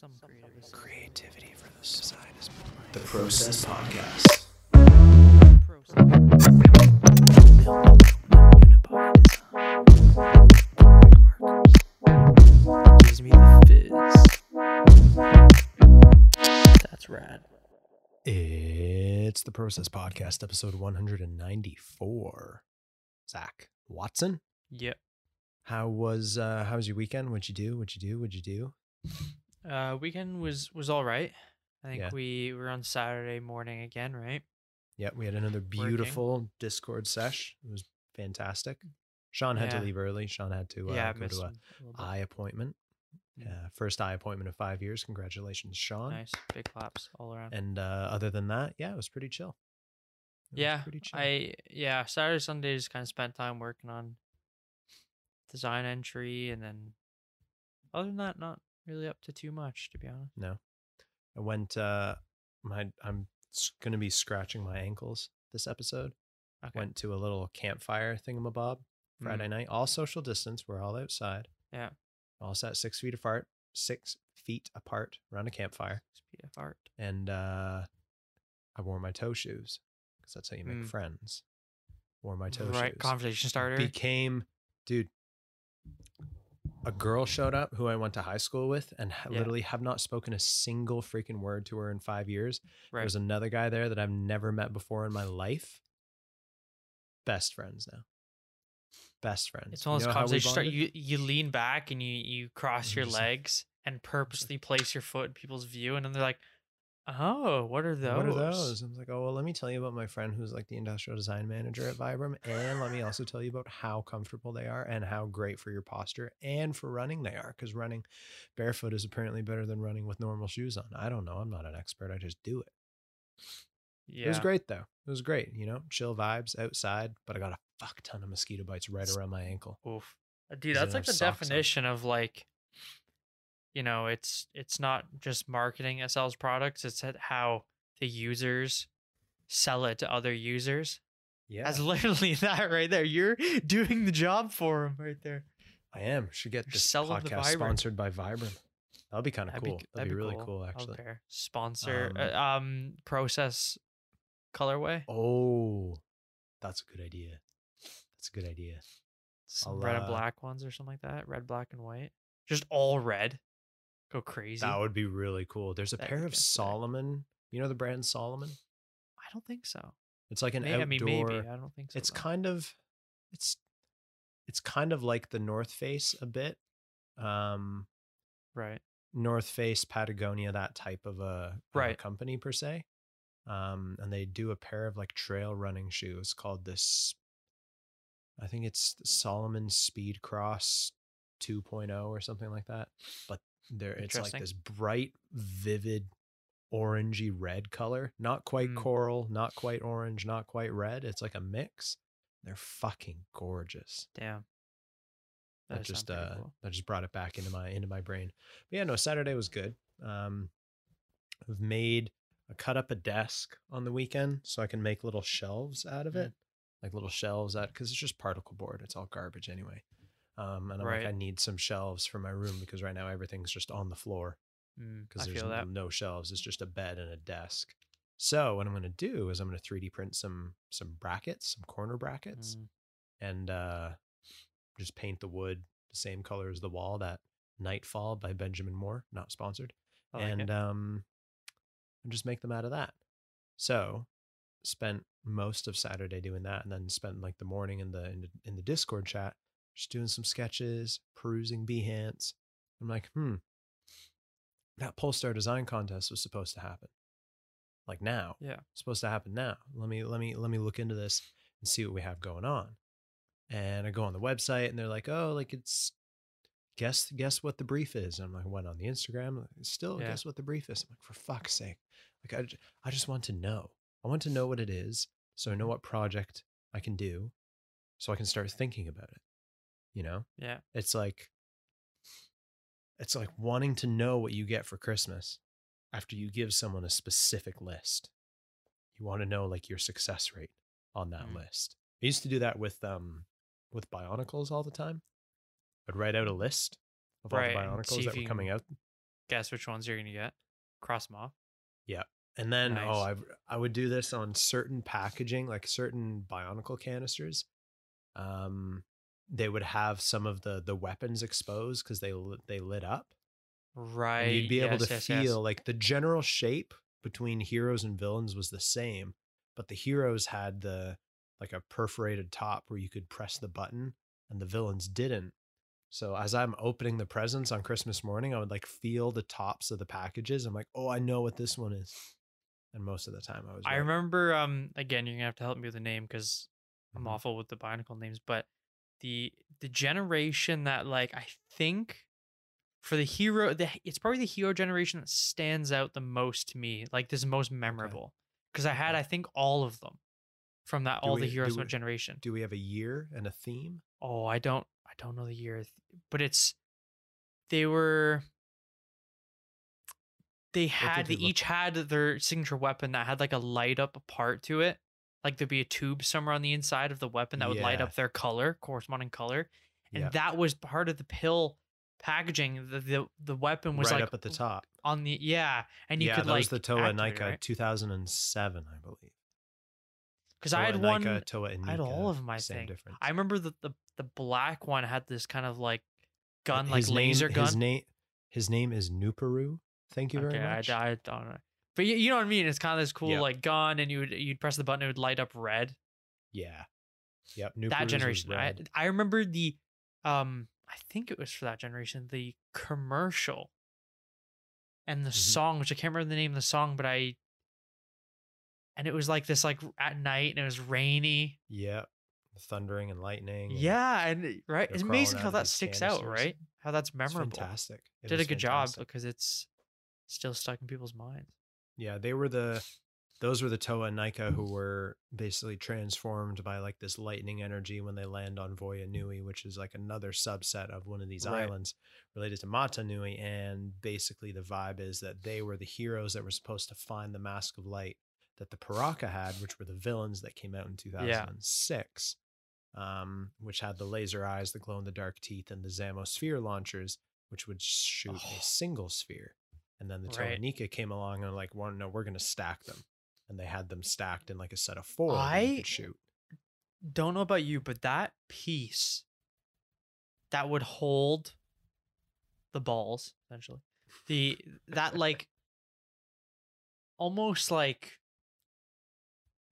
Some creative Creativity for the side is the Process Podcast. process. Gives me the fizz. That's rad. It's the Process Podcast, episode 194. Zak Watson, Yep. how was uh how was your weekend? What'd you do? What'd you do? What'd you do? Uh, weekend was was all right. I think Yeah. we were on Saturday morning again, right? Yeah, we had another beautiful Discord sesh. It was fantastic. Sean had Yeah. to leave early. Sean had to uh, yeah, I go missed to a him a little bit. eye appointment. Mm. Yeah, first eye appointment of five years. Congratulations, Sean. Nice, big claps all around. And uh, other than that, yeah, it was pretty chill. It was yeah, pretty chill. I yeah Saturday Sunday just kind of spent time working on design entry, and then other than that, not really up to too much to be honest. No, I went. uh My I'm going to be scratching my ankles this episode. Okay. Went to a little campfire thingamabob Friday night. All social distance. We're all outside. Yeah. All sat six feet apart. Six feet apart around a campfire. Speed of art. And uh I wore my toe shoes because that's how you make Mm. friends. Wore my toe right, shoes. conversation starter. became dude a girl showed up who i went to high school with and Yeah. literally have not spoken a single freaking word to her in five years right. there's another guy there that i've never met before in my life best friends now best friends It's one of You those know how conversations. Start, you you lean back and you you cross And your like- legs and purposely place your foot in people's view, and then they're like, "Oh, what are those? What are those? I was like, oh, well, let me tell you about my friend who's like the industrial design manager at Vibram. And let me also tell you about how comfortable they are and how great for your posture and for running they are. Because running barefoot is apparently better than running with normal shoes on. I don't know. I'm not an expert. I just do it. Yeah, It was great, though. It was great. You know, chill vibes outside, but I got a fuck ton of mosquito bites right around my ankle. Oof. Uh, Dude, that's like the socks on. definition of like, you know, it's it's not just marketing that sells products; it's how the users sell it to other users. Yeah, That's literally that right there. You're doing the job for them right there. I am. Should get You're this the podcast sponsored by Vibram. That'll be kind of That'd be cool. g- That'd, be, really cool. cool, actually. pair. Sponsor Um, um, um process colorway. Oh, that's a good idea. That's a good idea. Some I'll, red and uh, black ones or something like that. Red, black, and white. Just all red. Go crazy. That would be really cool. There's a That'd pair of. Salomon. You know the brand Salomon? I don't think so. It's like an May- outdoor. I mean, maybe. I don't think so. it's though. kind of, it's, it's kind of like the North Face a bit. Um, right. North Face, Patagonia, that type of a, of a Right. company per se. Um, and they do a pair of like trail running shoes called this. I think it's Salomon Speed Cross 2.0 or something like that. But there, it's like this bright, vivid, orangey red color. Not quite Mm. coral, not quite orange, not quite red. It's like a mix. They're fucking gorgeous Damn. that does just uh cool. that just brought it back into my into my brain. But yeah, no, Saturday was good. Um I've made I cut up a desk on the weekend so I can make little shelves out of Mm. it. Like little shelves out because it's just particle board. It's all garbage anyway. Um and I'm like, I need some shelves for my room because right now everything's just on the floor Mm, because I there's that. no shelves. It's just a bed and a desk. So what I'm gonna do is I'm gonna 3D print some some brackets, some corner brackets Mm, and uh, just paint the wood the same color as the wall. That Nightfall by Benjamin Moore, not sponsored, like and it. um, and just make them out of that. So, spent most of Saturday doing that, and then spent like the morning in the in the, in the Discord chat, just doing some sketches, perusing Behance. I'm like, hmm, that Polestar design contest was supposed to happen, like now Yeah. supposed to happen now. Let me let me let me look into this and see what we have going on. And I go on the website and they're like, "Oh, like it's guess guess what the brief is." And I'm like, "Went on the Instagram, still Yeah. guess what the brief is." I'm like, "For fuck's sake!" Like I I just want to know. I want to know what it is so I know what project I can do, so I can start thinking about it. You know, Yeah. it's like it's like wanting to know what you get for Christmas after you give someone a specific list. You want to know like your success rate on that Mm. list. I used to do that with um with Bionicles all the time. I'd write out a list of all the Bionicles that were coming out guess which ones you're gonna get. Cross them off. Yeah. And then Nice. oh, I I would do this on certain packaging, like certain Bionicle canisters. Um, they would have some of the the weapons exposed because they they lit up. Right. and you'd be able yes, to yes, feel yes. like the general shape between heroes and villains was the same, but the heroes had the like a perforated top where you could press the button, and the villains didn't. So as I'm opening the presents on Christmas morning, I would like feel the tops of the packages. I'm like, oh, I know what this one is. And most of the time, I was. I right. remember. Um. Again, you're gonna have to help me with the name because I'm Mhm. awful with the Bionicle names. But the the generation that like I think for the hero, the it's probably the hero generation that stands out the most to me. Like this is most memorable because I had I think all of them from that Do all we- the heroes we- generation. Do we have a year and a theme? Oh, I don't I don't know the year, but it's they were they had they each had their signature weapon that had like a light up part to it. Like there'd be a tube somewhere on the inside of the weapon that would light up their color, corresponding color. And Yeah. that was part of the pill packaging. The the, the weapon was right like up at the top. on the yeah, and you yeah, could that like was the Toa Inika right? 2007, I believe. Because I had Inika, one Toa and I had all of my same thing. difference. I remember the, the the black one had this kind of like gun, like his laser gun. His name, his name is Nuparu. Thank you very okay, much. I, I don't know. But you, you know what I mean? It's kind of this cool Yeah. like gun, and you would you'd press the button, it would light up red. yeah, yep. That generation. I, red. I remember the, um, I think it was for that generation, the commercial, and the Mhm. song, which I can't remember the name of the song, but I. And it was like this, like at night, and it was rainy. Yep. Thundering and lightning. and Yeah, and right, they're it's crawling amazing out how of that these sticks out, canisters. right? How that's it's memorable. fantastic. It Did a good job fantastic. because it's still stuck in people's minds. Yeah, they were the those were the Toa and Nika who were basically transformed by like this lightning energy when they land on Voya Nui, which is like another subset of one of these Right. islands related to Mata Nui. And basically the vibe is that they were the heroes that were supposed to find the Mask of Light that the Piraka had, which were the villains that came out in 2006. Um, which had the laser eyes, the glow in the dark teeth, and the Zamor sphere launchers, which would shoot Oh. a single sphere. And then the Right. Came along and like, well, no, we're gonna stack them. And they had them stacked in like a set of four I- shoot. Don't know about you, but that piece that would hold the balls, essentially. The that like almost like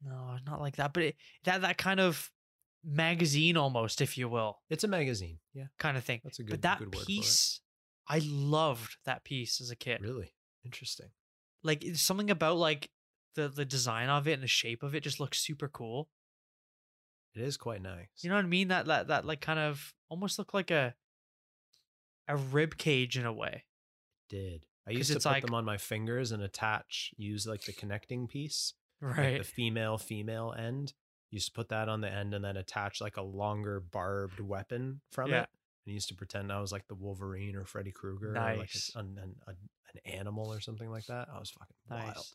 no, not like that, but it, that that kind of magazine almost, if you will, It's a magazine. Yeah, kind of thing. that's a good, but that good piece, I loved that piece as a kid. Really interesting. Like it's something about like the the design of it and the shape of it just looks super cool. It is quite nice. You know what I mean? That that that like kind of almost look like a a rib cage in a way. It did. I used to put like- them on my fingers and attach, use like the connecting piece, like Right. the female female end. Used to put that on the end and then attach like a longer barbed weapon from Yeah. it. And used to pretend I was like the Wolverine or Freddy Krueger or like a, an, an, an, an animal or something like that. I was fucking wild. Nice.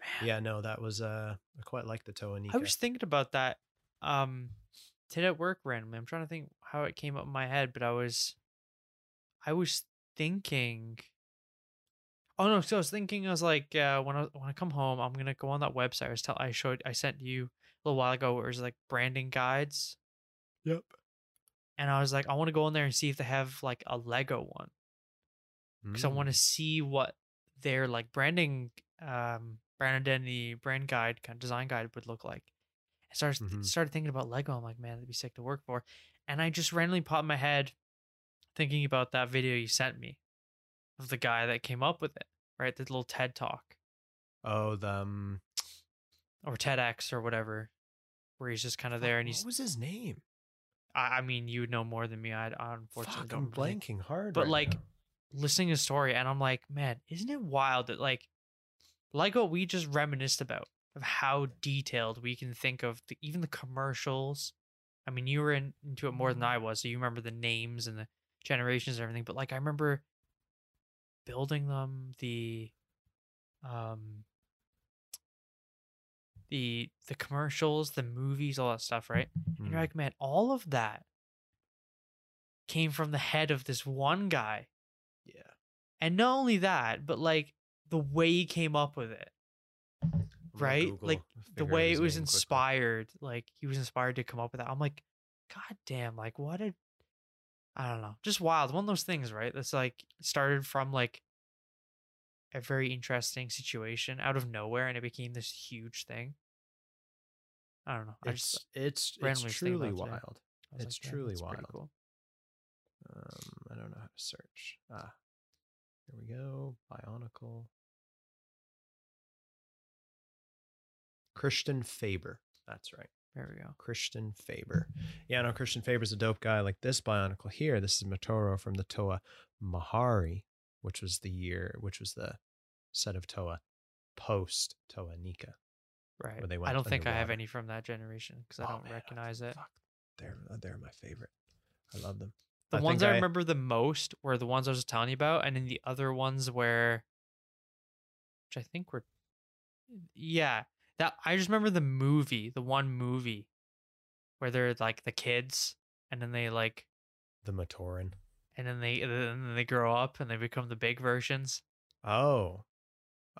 Man, Yeah, no, that was uh I quite like the Toa Inika. I was thinking about that um today at work randomly. I'm trying to think how it came up in my head, but I was I was thinking Oh no, so I was thinking I was like uh when I when I come home, I'm gonna go on that website I was tell I showed I sent you a little while ago where it was like branding guides. Yep. And I was like, I want to go in there and see if they have like a Lego one. because I Mm. want to see what their like branding, um, brand identity, brand guide, kind of design guide would look like. I started Mhm. started thinking about Lego. I'm like, man, that'd be sick to work for. And I just randomly popped my head thinking about that video you sent me of the guy that came up with it, right? The little TED talk Oh, the um, or TEDx or whatever, where he's just kind of there and he's. what was his name? I, I mean, you would know more than me. I, I unfortunately Fuck, don't. I'm remember his name. blanking hard. But right like now. listening to his story, and I'm like, man, isn't it wild that like, like what we just reminisced about of how detailed we can think of the, even the commercials. I mean, you were in, into it more than I was, so you remember the names and the generations and everything. But like, I remember building them, the, um, the the commercials, the movies, all that stuff, right? And Mm. you're like, man, all of that came from the head of this one guy yeah, And not only that, but like the way he came up with it, right? Google, Like, the way it was name quickly. inspired, like he was inspired to come up with that. I'm like, God damn, like what a I don't know. Just wild. One of those things, right? That's like started from like a very interesting situation out of nowhere and it became this huge thing. I don't know. I It's just it's it's truly about it wild. It's like, truly wild." Cool. Um, I don't know how to search. Ah, here we go. Bionicle. Christian Faber. That's right. There we go. Christian Faber. Yeah, no, Christian Faber's a dope guy. Like this Bionicle here. This is Matoro from the Toa Mahri, which was the year, which was the set of Toa post Toa Inika. Right. they went I don't think I have any from that generation because I Oh, don't man, recognize it. Fuck, they're uh, they're my favorite. I love them. The I ones I I- remember the most were the ones I was telling you about, and then the other ones where, which I think were, yeah, that I just remember the movie, the one movie, where they're like the kids, and then they like, The Matoran. And then they and then they grow up and they become the big versions, Oh,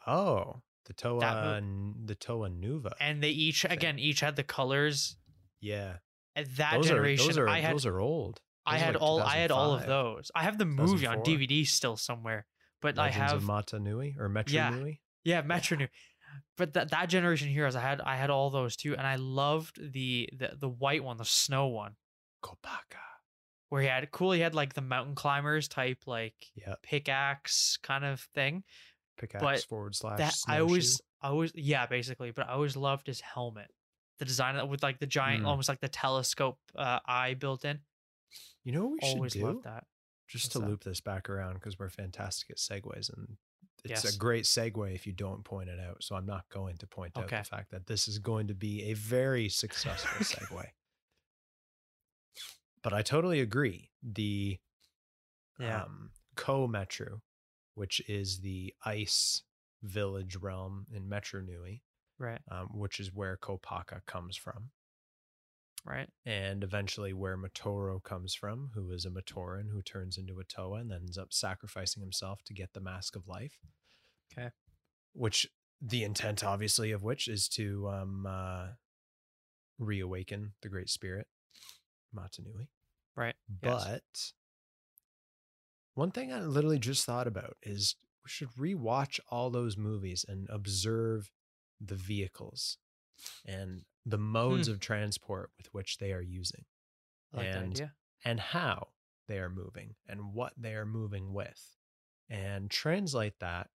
oh, the Toa, the Toa Nuva. and they each Thing. again each had the colors. yeah, At that those generation, are those are I had those are old. I Those are had like all I had all of those. I have the movie on DVD still somewhere, but Legends I have of Mata Nui or Metru Yeah. Nui. Yeah, Metru Nui. But that that generation heroes, I had I had all those too, and I loved the the the white one, the snow one, Kopaka. Where he had cool. He had like the mountain climbers type, like pickaxe kind of thing. Pickaxe forward slash. That I always. I always yeah, basically. But I always loved his helmet, the design of that with like the giant, Mm. almost like the telescope uh, eye built in. You know what we always should do? loved that. Just What's to that? loop this back around because we're fantastic at segues and it's Yes. a great segue if you don't point it out. So I'm not going to point out the fact that this is going to be a very successful segue. But I totally agree. The Yeah. um, Ko Metru, which is the ice village realm in Metru Nui, Right, um, which is where Kopaka comes from, right. and eventually where Matoro comes from, who is a Matoran who turns into a Toa and then ends up sacrificing himself to get the Mask of Life. Okay. Which the intent, obviously, of which is to um, uh, reawaken the Great Spirit, Matanui. Right. yes. But one thing I literally just thought about is we should rewatch all those movies and observe the vehicles and the modes of transport with which they are using like and and how they are moving and what they are moving with and translate that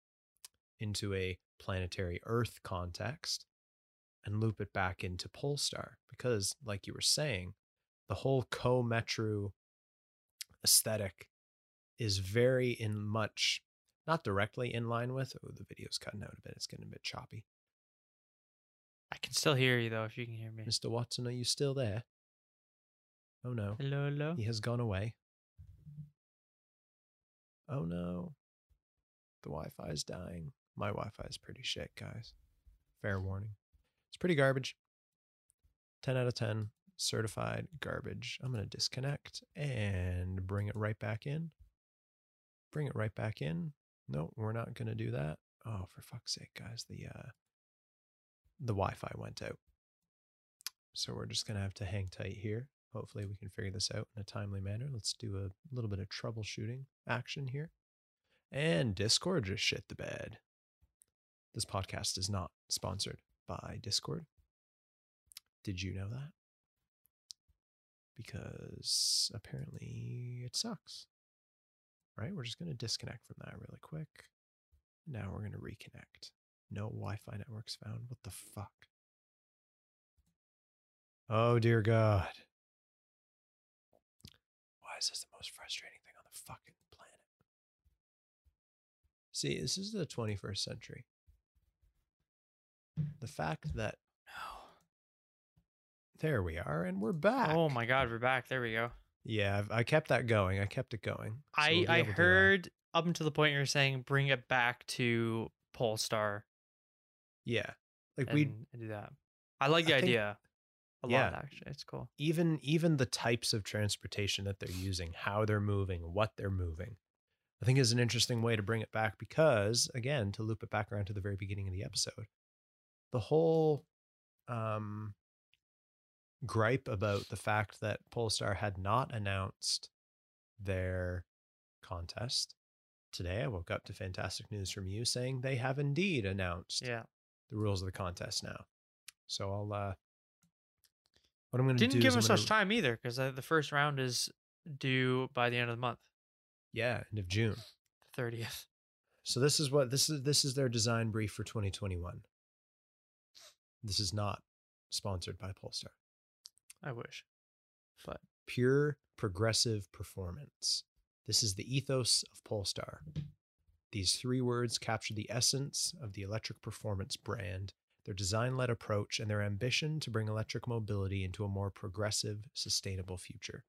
into a planetary earth context and loop it back into polestar because like you were saying the whole Ko-Metru aesthetic is very in much not directly in line with oh the video's cutting out a bit it's getting a bit choppy I can still hear you though, if you can hear me. mr watson are you still there oh no Hello, hello. He has gone away. Oh no. The Wi Fi is dying. My Wi Fi is pretty shit, guys. Fair warning. It's pretty garbage. 10 out of 10. Certified garbage. I'm going to disconnect and bring it right back in. Bring it right back in. No, we're not going to do that. Oh, for fuck's sake, guys. The uh the Wi-Fi went out. So we're just going to have to hang tight here. Hopefully, we can figure this out in a timely manner. Let's do a little bit of troubleshooting action here. And Discord just shit the bed. This podcast is not sponsored by Discord. Did you know that? Because apparently it sucks. Right? We're just going to disconnect from that really quick. Now we're going to reconnect. No Wi Fi networks found. What the fuck? Oh, dear God. Why is this the most frustrating thing on the fucking planet? See, this is the 21st century. The fact that there we are, and we're back. Oh my god, we're back. There we go. Yeah, I've, I kept that going. I kept it going. So I we'll I heard up until the point you're saying bring it back to Polestar yeah, like we do that. I like the I think- idea a yeah. lot actually. It's cool. even even the types of transportation that they're using, how they're moving, what they're moving. I think is an interesting way to bring it back because, again, to loop it back around to the very beginning of the episode, the whole um, gripe about the fact that Polestar had not announced their contest. Today, I woke up to fantastic news from you saying they have indeed announced Yeah. the rules of the contest now. So I'll, uh, what I'm going to do Didn't give us much time either because uh, the first round is due by the end of the month, Yeah, end of June. the 30th. So this is what this is this is their design brief for 2021. This is not sponsored by Polestar. I wish. But Pure progressive performance. This is the ethos of Polestar. These three words capture the essence of the electric performance brand, their design led approach, and their ambition to bring electric mobility into a more progressive, sustainable future.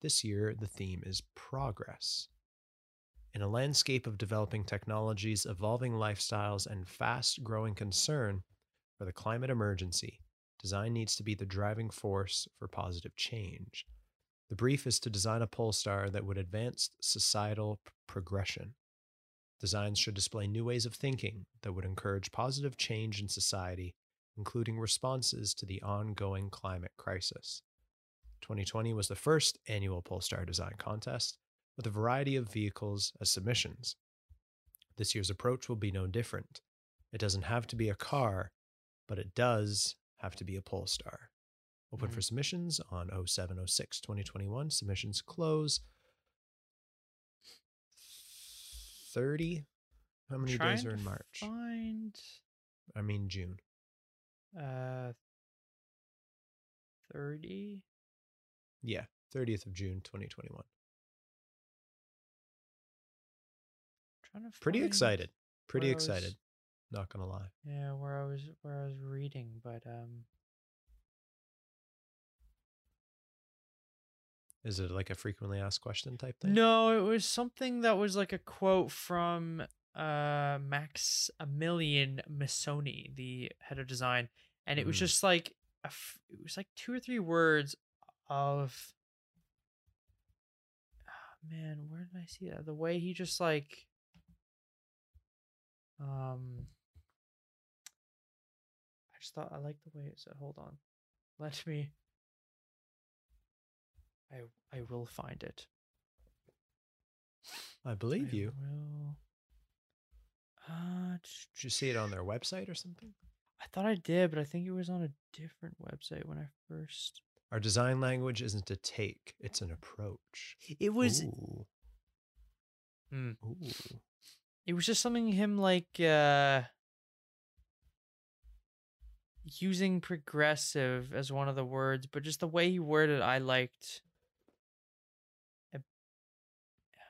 This year, the theme is progress. In a landscape of developing technologies, evolving lifestyles, and fast growing concern for the climate emergency, design needs to be the driving force for positive change. The brief is to design a Polestar that would advance societal progression. Designs should display new ways of thinking that would encourage positive change in society, including responses to the ongoing climate crisis. 2020 was the first annual Polestar Design Contest, with a variety of vehicles as submissions. This year's approach will be no different. It doesn't have to be a car, but it does have to be a pole star. Open for submissions on 0706 2021. Submissions close 30. How many days are in March? Find I mean, June. uh 30. Yeah, 30th of June 2021. Trying to Pretty excited. Pretty excited. Not going to lie. Yeah, where I was where I was reading, but um Is it like a frequently asked question type thing? No, it was something that was like a quote from uh Maximilian Missoni, the head of design, and it was Mhm. just like a f- it was like two or three words of Ah, man, where did I see that? The way he just like um just thought I like the way it said hold on. Let me I I will find it. I believe I you. Will. Uh, Did you see it on their website or something? I thought I did, but I think it was on a different website when I first. Our design language isn't a take, it's an approach. It was. Ooh. Mm. Ooh. It was just something him like uh using progressive as one of the words, but just the way he worded, it, I liked. I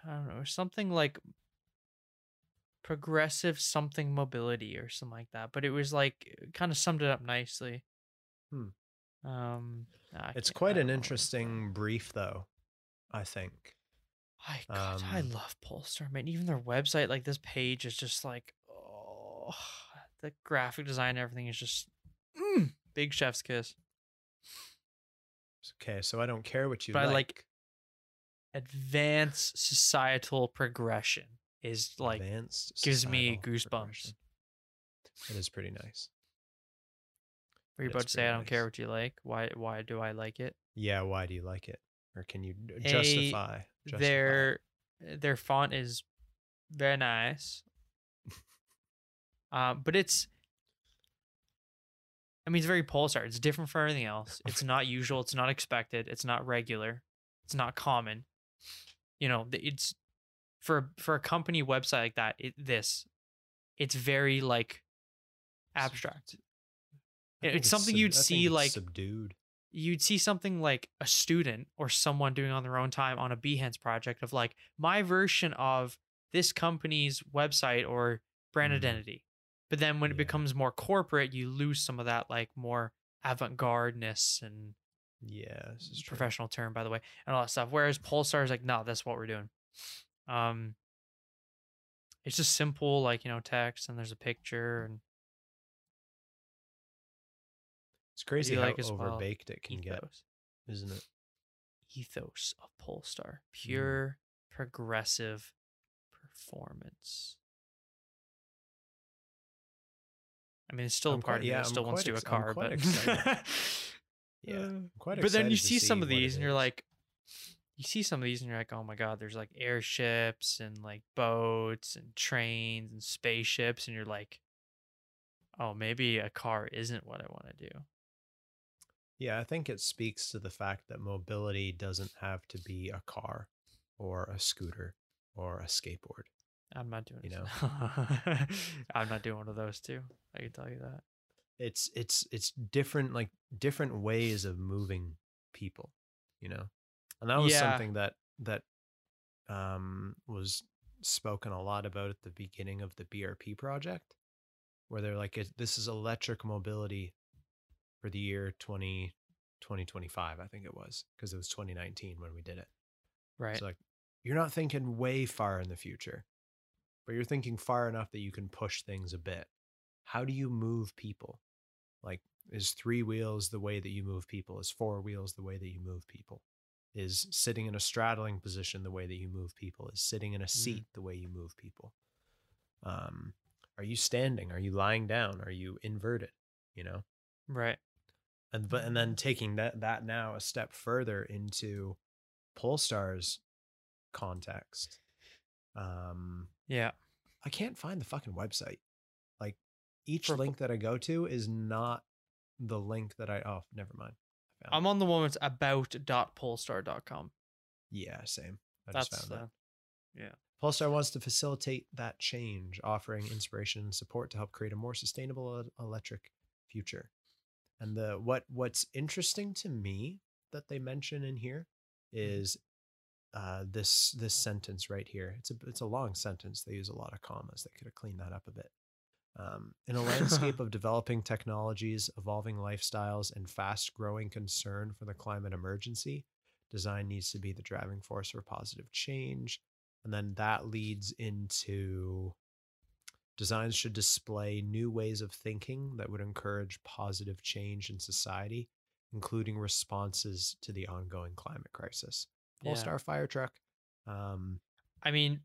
I don't know, something like progressive something mobility or something like that. But it was like kind of summed it up nicely. Hmm. Um, I It's quite an know interesting brief, though, I think. I God, I Um, love Polestar, man. Even their website, like this page, is just like, oh, the graphic design, everything is just mm, big chef's kiss. Okay, so I don't care what you But I like. like Advanced societal progression is like Advanced gives me goosebumps. progression. It is pretty nice. Were you about to say I don't care what you like? Why? Why do I like it? Yeah, why do you like it? Or can you d- A- justify? justify? Their their font is very nice. um, but it's. I mean, it's very Polestar. It's different from everything else. It's not usual. It's not expected. It's not regular. It's not common. You know, it's for for a company website like that. It, this, it's very like abstract. I think it's something sub- you'd see, like- subdued. you'd see something like a student or someone doing on their own time on a Behance project of like my version of this company's website or brand Mhm. identity. But then when it becomes more corporate, you lose some of that like more avant-gardeness and Yeah, this is true. professional term by the way and all that stuff. Whereas Polestar is like, no, that's what we're doing. Um it's just simple, like, you know, text and there's a picture and It's crazy how like as well? overbaked it can get, isn't it? ethos of Polestar. Mm. Pure progressive performance. I mean, it's still I'm a part quite- of me yeah, that still wants to do a ex- car, quite but. Yeah, Uh, but then you to see some of these and you're like you see some of these and you're like oh my god there's like airships and like boats and trains and spaceships and you're like oh maybe a car isn't what i want to do Yeah, I think it speaks to the fact that mobility doesn't have to be a car or a scooter or a skateboard. I'm not doing You know? i'm not doing one of those two i can tell you that It's it's it's different like different ways of moving people, you know. And that was Yeah. something that that um was spoken a lot about at the beginning of the BRP project where they're like this is electric mobility for the year 20 2025 I think it was because it was 2019 when we did it. right It's like you're not thinking way far in the future, but you're thinking far enough that you can push things a bit. How do you move people? Like, is three wheels the way that you move people? Is four wheels the way that you move people? Is sitting in a straddling position the way that you move people? Is sitting in a seat the way you move people? Um, are you standing? Are you lying down? Are you inverted? You know, right and but and then taking that that now a step further into Polestar's context. Um, yeah I can't find the fucking website. Like each For- link that I go to is not the link that I. Oh, never mind. I found i'm on the one that's about.polestar.com it. yeah, same. I that's just found uh, that. Yeah. Polestar wants to facilitate that change, offering inspiration and support to help create a more sustainable electric future. And the what what's interesting to me that they mention in here is uh, this this sentence right here. It's a it's a long sentence. They use a lot of commas. They could have cleaned that up a bit. Um, in a landscape of developing technologies, evolving lifestyles, and fast growing concern for the climate emergency, design needs to be the driving force for positive change. And then that leads into designs should display new ways of thinking that would encourage positive change in society, including responses to the ongoing climate crisis. Yeah. Polestar fire truck. Um, i mean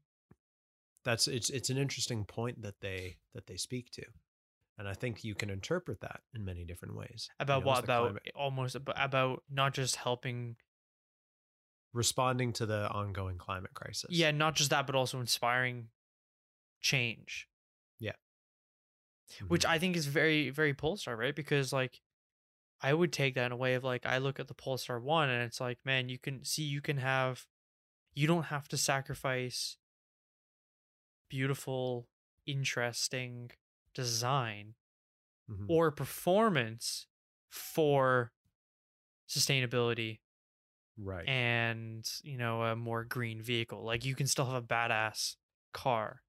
that's it's it's an interesting point that they that they speak to, and I think you can interpret that in many different ways. You about know, what about climate- almost about, about not just helping responding to the ongoing climate crisis? yeah not just that but also inspiring change Yeah. which Mhm. I think is very, very Polestar, right? Because like I would take that in a way of like I look at the Polestar one and it's like, man, you can see you can have you don't have to sacrifice beautiful, interesting design Mhm. or performance for sustainability right. and you know a more green vehicle like you can still have a badass car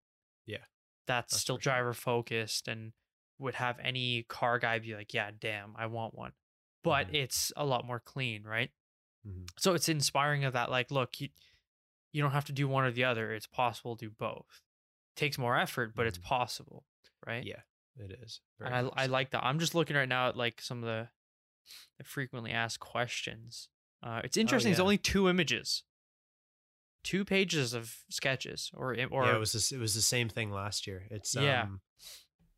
Yeah, that's, that's still driver focused and would have any car guy be like yeah damn i want one but Mhm. it's a lot more clean right Mhm. so it's inspiring of that like look you you don't have to do one or the other it's possible to do both takes more effort but it's Mhm. possible right Yeah, it is. and I, I like that. I'm just looking right now at like some of the, the frequently asked questions. Uh, it's interesting. It's yeah. only two images, two pages of sketches, or or yeah, it was this, it was the same thing last year. It's Yeah. um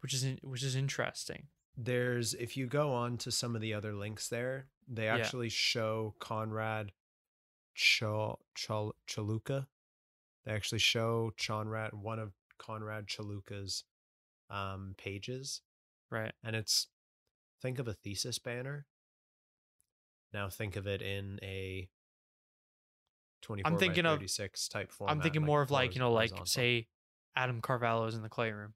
which is in, which is interesting. there's if you go on to some of the other links there, they Yeah. actually show Conrad Chal Chal Chaluka. They actually show Conrad one of Conrad Chaluka's um pages Right. and it's think of a thesis banner. Now think of it in a 24 thinking by of- 36 type format. I'm thinking more of like you know like say Adam Carvalho's in the clay room.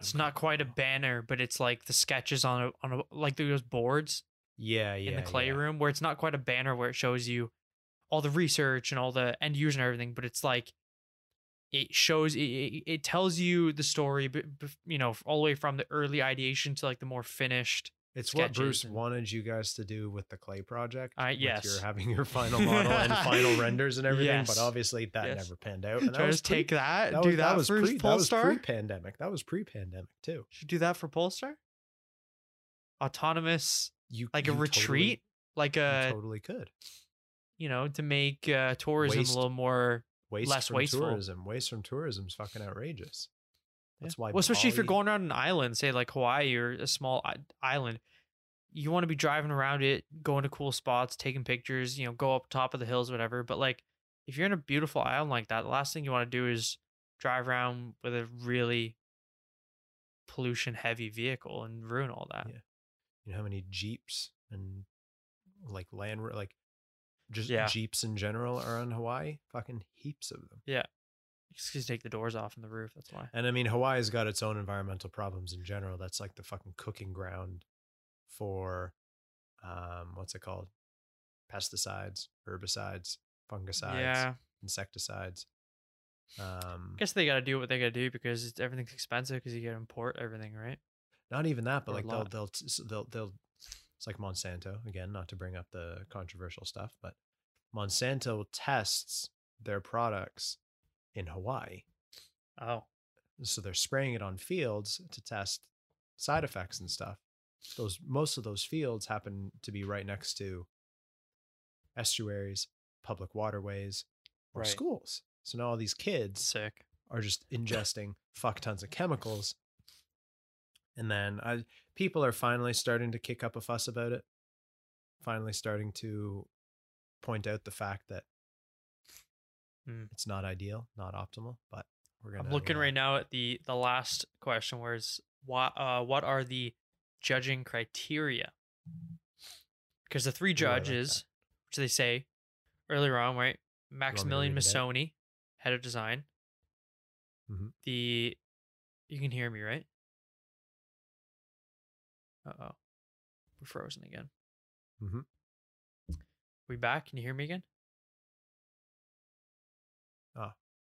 It's not quite a banner, but it's like the sketches on a on a like those boards yeah, yeah, in the clay yeah. room where it's not quite a banner where it shows you all the research and all the end user and everything, but it's like it shows it, it, tells you the story, but you know all the way from the early ideation to like the more finished. It's what Bruce and- wanted you guys to do with the clay project. Uh, yes. You're having your final model and final renders and everything, Yes. but obviously that Yes. never panned out. And Should I just pre- take that, that do was, that, was for pre, that was pre-pandemic. That was pre-pandemic too. Should do that for Polestar. Autonomous, You like you a totally- retreat, like you a totally could. you know to make uh, tourism Waste- a little more waste less from wasteful. tourism. Waste from tourism is fucking outrageous. That's why. Well, especially if you're going around an island, say like Hawaii or a small island, you want to be driving around it, going to cool spots, taking pictures, you know, go up top of the hills, whatever. But like, if you're in a beautiful island like that, the last thing you want to do is drive around with a really pollution heavy vehicle and ruin all that. Yeah. you know how many jeeps and like land like just Yeah. jeeps in general are on Hawaii. Fucking heaps of them. Just 'cause take the doors off and the roof. That's why. And I mean, Hawaii's got its own environmental problems in general. That's like the fucking cooking ground for, um, what's it called? Pesticides, herbicides, fungicides, yeah, insecticides. Um, I guess they got to do what they got to do because it's, everything's expensive because you got to import everything, right? not even that, but or like they'll they'll they'll they'll. It's like Monsanto again, not to bring up the controversial stuff, but Monsanto tests their products in Hawaii. Oh, so they're spraying it on fields to test side effects and stuff those most of those fields happen to be right next to estuaries public waterways or Right. schools so now all these kids sick. are just ingesting fuck tons of chemicals and then I, people are finally starting to kick up a fuss about it finally starting to point out the fact that Hmm. it's not ideal not optimal but we're gonna I'm looking right now at the the last question, where is what uh what are the judging criteria? Because the three I like judges, which they say earlier on, right? Maximilian? Missoni, head of design. Mhm. The you can hear me, right? Uh oh, we're frozen again. Mm-hmm. We back? Can you hear me again?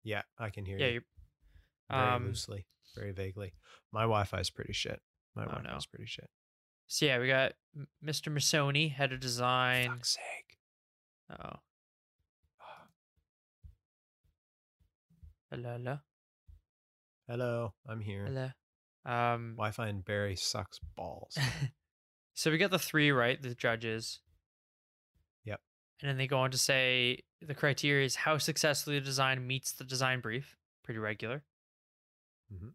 Yeah i can hear Yeah, you very Um, loosely, very vaguely. My Wi-Fi is pretty shit. My Oh, Wi-Fi no. is pretty shit. So yeah, we got Mr. Missoni, head of design. Fuck's sake. Oh. Hello, hello, Hello, I'm here. hello. Um, Wi-Fi and Barry sucks balls. so we got the three right, the judges. And then they go on to say the criteria is how successfully the design meets the design brief, pretty regular. Mhm.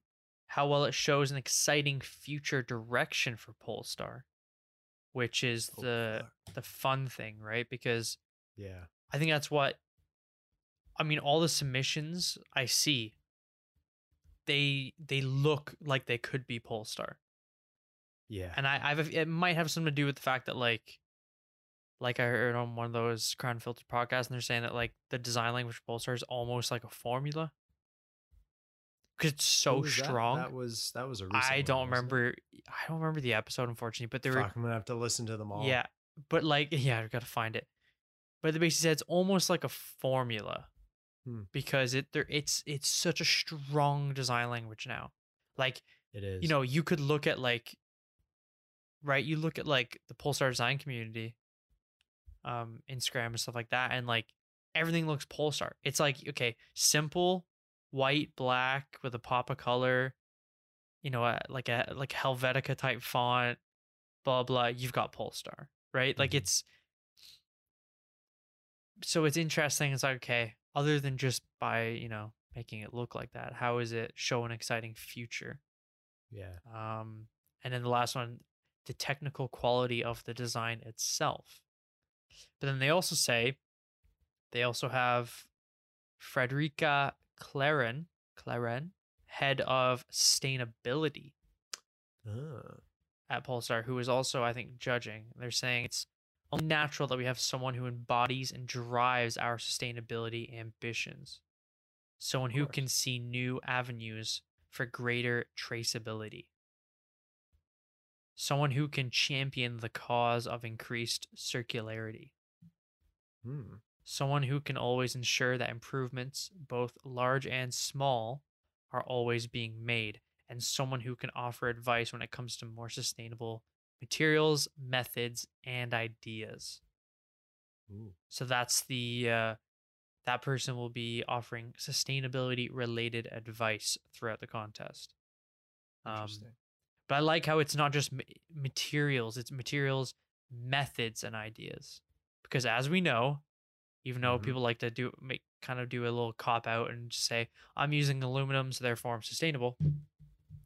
How well it shows an exciting future direction for Polestar, which is Oh, the the fun thing, right? Because yeah, I think that's what I mean all the submissions I see they they look like they could be Polestar. yeah, And I I've it might have something to do with the fact that like like I heard on one of those Crown Filter podcasts and they're saying that like the design language of Polestar is almost like a formula. Cuz it's so strong. That? was that was a. Recent I don't it? remember I don't remember the episode unfortunately, but they were I'm gonna have to listen to them all. yeah, but like, yeah, I've gotta find it. But they basically said it's almost like a formula Hmm. because it there it's it's such a strong design language now. Like it is. you know, you could look at like, right? You look at like the Pulsar design community, um, Instagram and stuff like that, and like everything looks Polestar. It's like okay, simple, white, black with a pop of color, you know, like a like Helvetica type font, blah blah. You've got Polestar, right? Like Mhm. it's so it's interesting. It's like okay, other than just by you know making it look like that, how is it show an exciting future? yeah, Um, and then the last one, the technical quality of the design itself. But then they also say they also have Fredrika Klarén, Klarén, head of sustainability Ah, at Polestar, who is also, I think, judging. They're saying it's only natural that we have someone who embodies and drives our sustainability ambitions. Someone who can see new avenues for greater traceability. Someone who can champion the cause of increased circularity. hmm. Someone who can always ensure that improvements, both large and small, are always being made. And someone who can offer advice when it comes to more sustainable materials, methods, and ideas. Ooh, So that's the uh, that person will be offering sustainability related advice throughout the contest. Um, interesting. But I like how it's not just materials; it's materials, methods, and ideas. Because as we know, even though Mhm. people like to do make kind of do a little cop out and just say I'm using aluminum, so therefore I'm sustainable.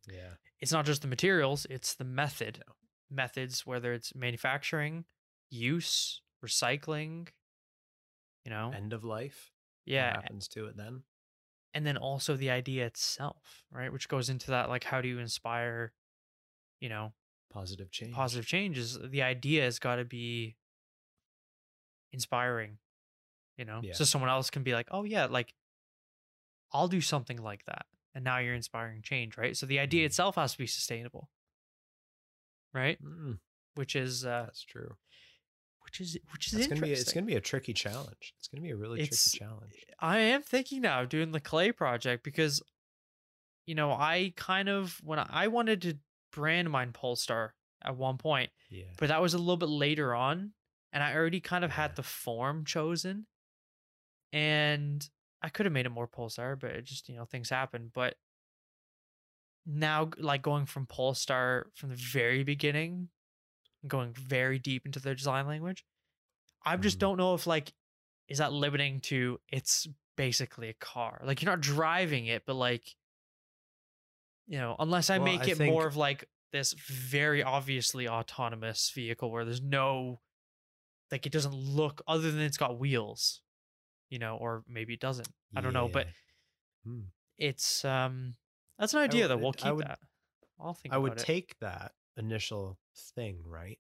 Yeah. It's not just the materials; it's the method, methods, whether it's manufacturing, use, recycling. You know, End of life. What yeah, happens to it then? and then also the idea itself, right? Which goes into that, like, how do you inspire, you know, Positive change. positive changes? The idea has got to be inspiring, you know, Yeah. so someone else can be like, oh yeah, like, I'll do something like that, and now you're inspiring change, right? So the idea Mhm. itself has to be sustainable, right? Mm, Which is, uh, that's true. which is, which is It's gonna interesting. be it's gonna be a tricky challenge. It's gonna be a really It's- tricky challenge. I am thinking now of doing the clay project because, you know, I kind of when I wanted to brand mine Polestar at one point, Yeah. but that was a little bit later on, and I already kind of Yeah. had the form chosen, and I could have made it more Polestar, but it just you know things happen. But now, like going from Polestar from the very beginning, going very deep into their design language, I just Mhm. don't know if like is that limiting to it's basically a car. Like you're not driving it, but like you know, unless I Well, make I it think- more of like this very obviously autonomous vehicle where there's no like it doesn't look other than it's got wheels, you know, or maybe it doesn't. I don't know, but Hmm. it's um that's an idea would- though. We'll I keep would- that. I'll think I would it. take that initial thing, right?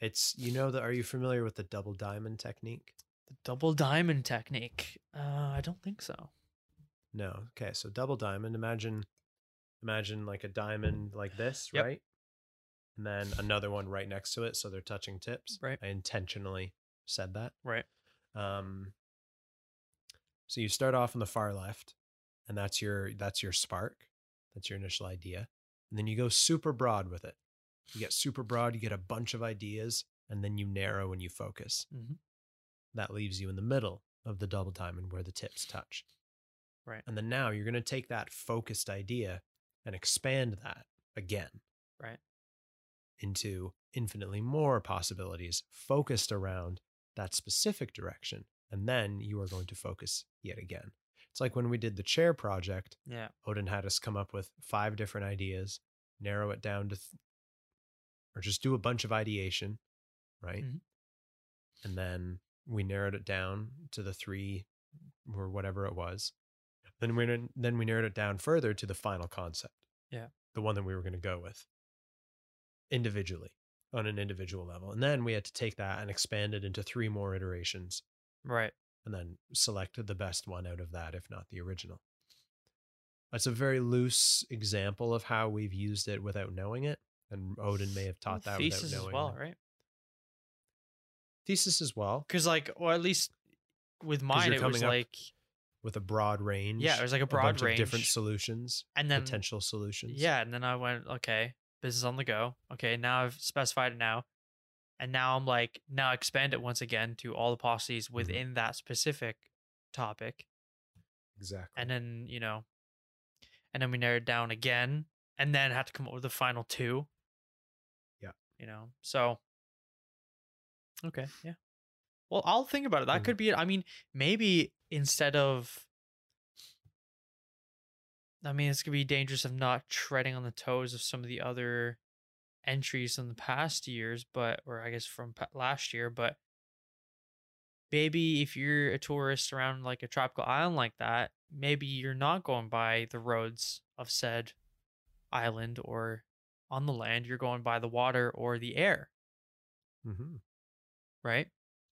It's you know that are you familiar with the double diamond technique? the double diamond technique. Uh I don't think so. No. Okay, so double diamond, imagine imagine like a diamond like this, Yep. right? And then another one right next to it so they're touching tips. Right. I intentionally said that. Right. Um so you start off on the far left and that's your that's your spark. That's your initial idea. And then you go super broad with it. You get super broad, you get a bunch of ideas and then you narrow and you focus. Mhm. That leaves you in the middle of the double diamond where the tips touch. Right. And then now you're going to take that focused idea and expand that again. Right. Into infinitely more possibilities focused around that specific direction. And then you are going to focus yet again. It's like when we did the chair project, Yeah. Odin had us come up with five different ideas, narrow it down to, th- or just do a bunch of ideation, right? Mhm. And then we narrowed it down to the three or whatever it was. Then we then we narrowed it down further to the final concept. Yeah. the one that we were going to go with individually on an individual level, and then we had to take that and expand it into three more iterations, Right. and then select the best one out of that, if not the original. That's a very loose example of how we've used it without knowing it, and Odin may have taught that thesis without as well, it. right? Thesis as well, Because like, or at least with mine, it was up like, with a broad range. Yeah, it was like a broad bunch of different solutions, and then potential solutions. yeah, and then I went, okay, business on the go. Okay, now I've specified it now, and now I'm like, now expand it once again to all the possibilities Mm-hmm. within that specific topic, exactly. and then you know, and then we narrowed down again, and then had to come up with the final two. Yeah. You know, so okay, yeah. Well, I'll think about it. That And- could be it. I mean, maybe instead of I mean, it's gonna be dangerous of not treading on the toes of some of the other entries from the past years, but or I guess from last year. But maybe if you're a tourist around like a tropical island like that, maybe you're not going by the roads of said island or on the land. You're going by the water or the air, mm-hmm. right?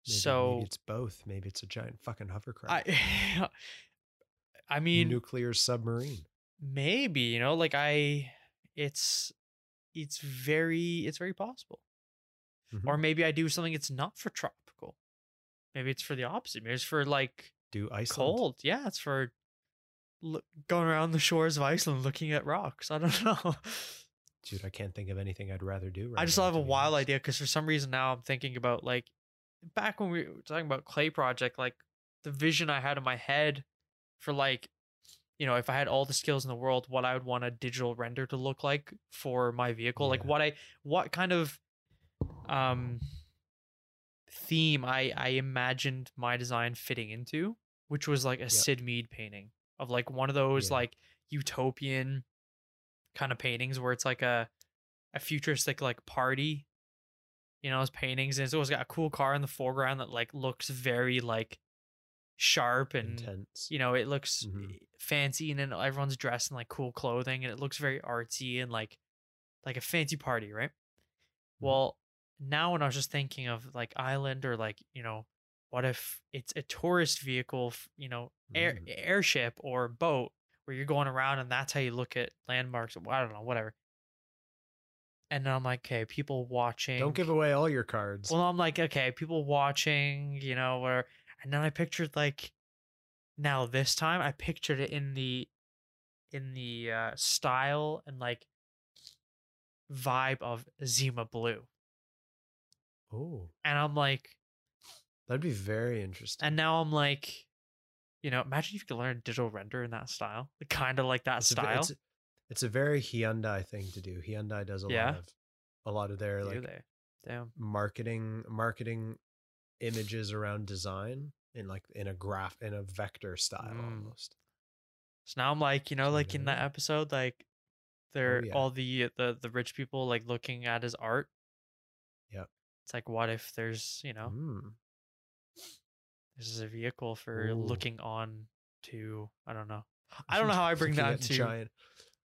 Maybe, so maybe it's both. Maybe it's a giant fucking hovercraft. I, I mean, nuclear submarine. maybe you know like i it's it's very it's very possible Mhm. or maybe i do something it's not for tropical maybe it's for the opposite maybe it's for like Do Iceland? cold yeah it's for look, going around the shores of iceland looking at rocks i don't know Dude, I can't think of anything I'd rather do. Right i just now, have a wild idea because for some reason now i'm thinking about like back when we were talking about clay project like the vision i had in my head for like you know if i had all the skills in the world what i would want a digital render to look like for my vehicle like what i what kind of um theme i i imagined my design fitting into which was like a Syd Mead painting of like one of those Yeah. like utopian kind of paintings where it's like a a futuristic like party. You know, his paintings and it's always got a cool car in the foreground that like looks very like sharp and Intense. you know it looks Mhm. fancy and then everyone's dressed in like cool clothing and it looks very artsy and like like a fancy party right Mhm. well now when i was just thinking of like island or like you know what if it's a tourist vehicle you know air, Mm. airship or boat where you're going around and that's how you look at landmarks or i don't know whatever and then i'm like okay people watching Don't give away all your cards. well, I'm like, okay, people watching, you know, where, and then I pictured like, now this time I pictured it in the, in the uh, style and like vibe of Zima Blue, oh, and I'm like, that'd be very interesting. and now I'm like, you know, imagine if you could learn digital render in that style, kind of like that It's a style. it's, it's a very Hyundai thing to do. Hyundai does a Yeah. lot of a lot of their Do like they? Damn. marketing marketing images around design in like in a graph in a vector style Mm. almost. So now I'm like, you know, So like in that episode, like they're yeah. all the the the rich people like looking at his art. Yeah. It's like, what if there's, you know, Mm. this is a vehicle for Ooh. looking on to, I don't know, I don't know how I bring that to giant,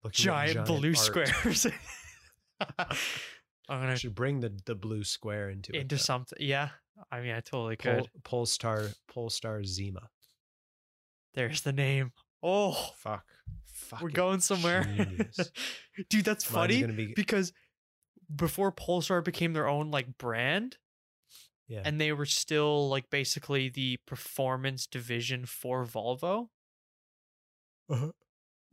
at giant, blue art. squares. I'm gonna Should bring the the blue square into into though. something. Yeah, I mean, I totally Pol, could. Polestar Polestar Zima. There's the name. Oh, Fuck. fuck we're going somewhere, dude. That's Mine's funny be because before Polestar became their own like brand, yeah. and they were still like basically the performance division for Volvo. Uh-huh.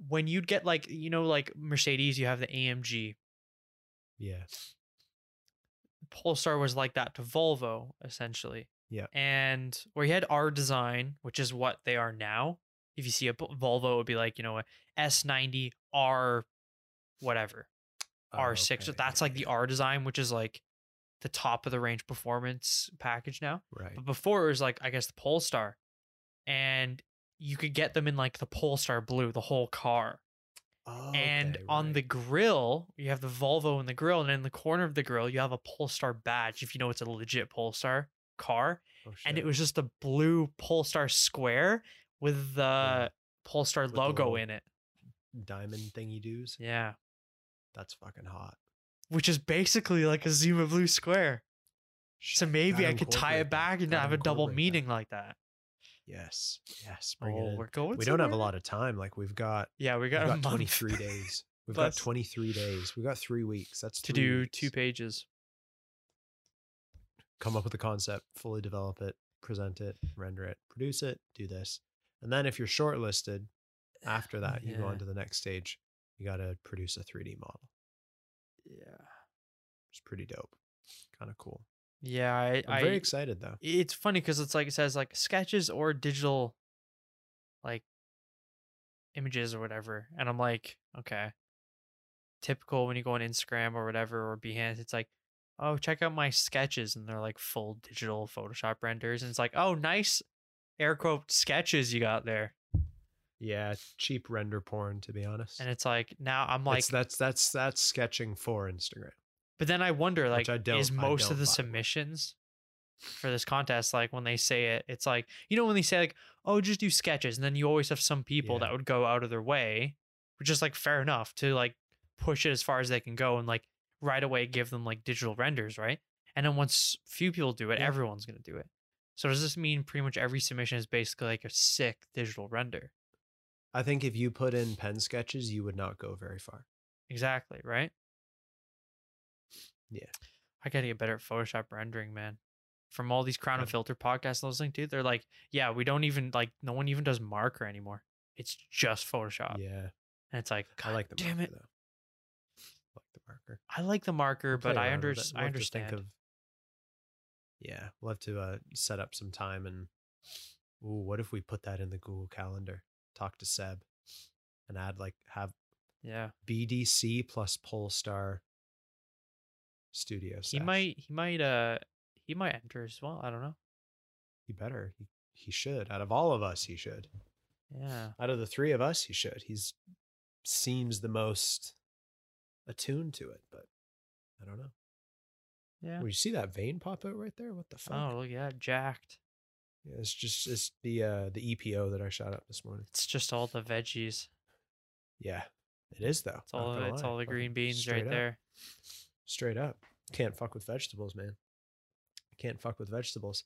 When you'd get like you know like Mercedes, you have the AMG. yeah. Polestar was like that to Volvo essentially. Yeah. And where you had R design, which is what they are now. If you see a Volvo, it would be like you know a S90 R, whatever R6. Okay, That's like the. R design, which is like the top of the range performance package now. Right. But before it was like I guess the Polestar, and you could get them in like the Polestar blue, the whole car. and Okay, on the grill, you have the Volvo in the grill, and in the corner of the grill, you have a Polestar badge. If you know it's a legit Polestar car, Oh, and it was just a blue Polestar square with the Yeah. Polestar With logo little- in it. diamond thingy doos. Yeah, That's fucking hot. which is basically like a Zima blue square. So maybe I could tie it back and have a double incorporate that. meaning like that. Yes. Yes. Bring Oh, it in. we're going. We don't have a lot of time. Like we've got Yeah, we got, got 23 days. We've got 23 days. We've got three weeks. That's to do weeks. two pages. Come up with a concept, fully develop it, present it, render it, produce it, do this. And then if you're shortlisted, after oh, that, you go on to the next stage. You got to produce a 3D model. Yeah. It's pretty dope. Kind of cool. Yeah, I, I'm I very excited though. it's funny because it's like it says like sketches or digital like images or whatever and i'm like okay typical when you go on instagram or whatever or behance it's like oh check out my sketches and they're like full digital photoshop renders and it's like oh nice air quote sketches you got there Yeah, cheap render porn to be honest. and it's like now i'm like It's- that's that's that's sketching for Instagram. But then I wonder, like, I is most of the submissions for this contest, like when they say it, it's like you know when they say like, oh, just do sketches, and then you always have some people Yeah. that would go out of their way, which is like fair enough to like push it as far as they can go and like right away give them like digital renders, right? And then once few people do it, Yeah. everyone's gonna do it. So does this mean pretty much every submission is basically like a sick digital render? I think if you put in pen sketches, you would not go very far. Exactly, right? Yeah. I gotta get better at Photoshop rendering, man. From all these Crown and. Filter podcasts I was listening to, they're like, yeah, we don't even like no one even does marker anymore. It's just Photoshop. Yeah, And it's like, I like the damn marker it. though. I like the marker. I like the marker, We'll but I under. I understand. of- yeah, we'll have to uh, set up some time and. Ooh, what if we put that in the Google Calendar? Talk to Seb, and add like have yeah. BDC plus Polestar Studio. He might he might uh he might enter as well. I don't know. He better. He, he should. Out of all of us, he should. Yeah. Out of the three of us, he should. He's seems the most attuned to it, but I don't know. Yeah. Well, you see that vein pop out right there? What the fuck? Oh, look at that. Jacked. Yeah, it's just it's the uh the EPO that I shot up this morning. It's just all the veggies. Yeah, it is though. It's all it's lie. all the green beans straight right up. there. Straight up, can't fuck with vegetables, man. Can't fuck with vegetables.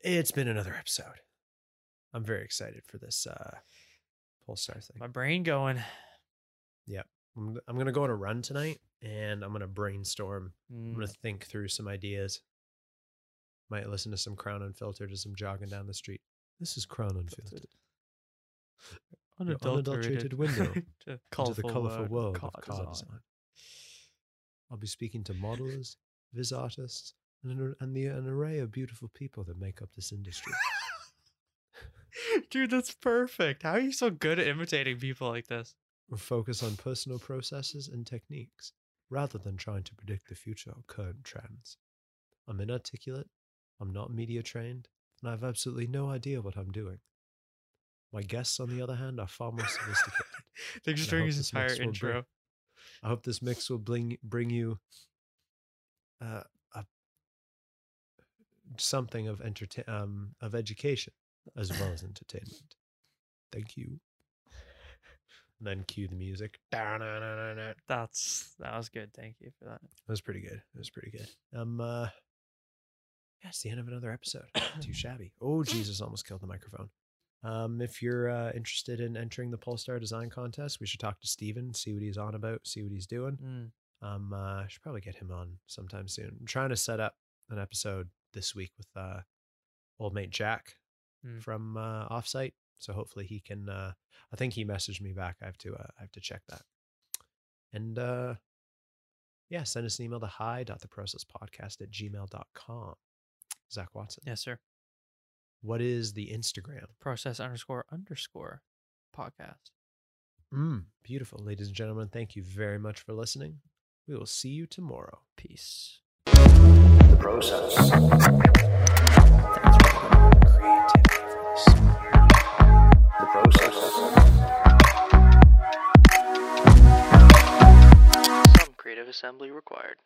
It's been another episode. I'm very excited for this uh Polestar thing. My brain going. I'm, I'm gonna go on a run tonight, and I'm gonna brainstorm. I'm Mm, gonna think through some ideas. Might listen to some Crown Unfiltered as I'm jogging down the street. This is Crown Unfiltered. Your unadulterated window to into the colorful uh, world of car design. design. I'll be speaking to modelers, vis artists, and an, and the an array of beautiful people that make up this industry. Dude, that's perfect. How are you so good at imitating people like this? We'll focus on personal processes and techniques rather than trying to predict the future or current trends. I'm inarticulate, I'm not media trained, and I have absolutely no idea what I'm doing. My guests, on the other hand, are far more sophisticated. Thanks for doing his this entire mix will bring- intro. I hope this mix will bring bring you uh, a something of entertain um of education as well as entertainment. Thank you. And then cue the music. That That's that was good. Thank you for that. That was pretty good. It was pretty good. Um uh yeah, it's the end of another episode. Too shabby. Oh Jesus, almost killed the microphone. Um, if you're uh, interested in entering the Polestar Design Contest, we should talk to Steven, see what he's on about, see what he's doing. Mm, Um, uh, I should probably get him on sometime soon. I'm trying to set up an episode this week with uh, old mate Jack Mm. from uh, Offsite. So hopefully he can. Uh, I think he messaged me back. I have to. Uh, I have to check that. And uh, yeah, send us an email to hi.theprocesspodcast at gmail.com. Zak Watson. yes, sir. What is the Instagram? Process underscore underscore podcast. Mm, beautiful, ladies and gentlemen. Thank you very much for listening. We will see you tomorrow. Peace. The process. Creativity for the soul. The process. Some creative assembly required.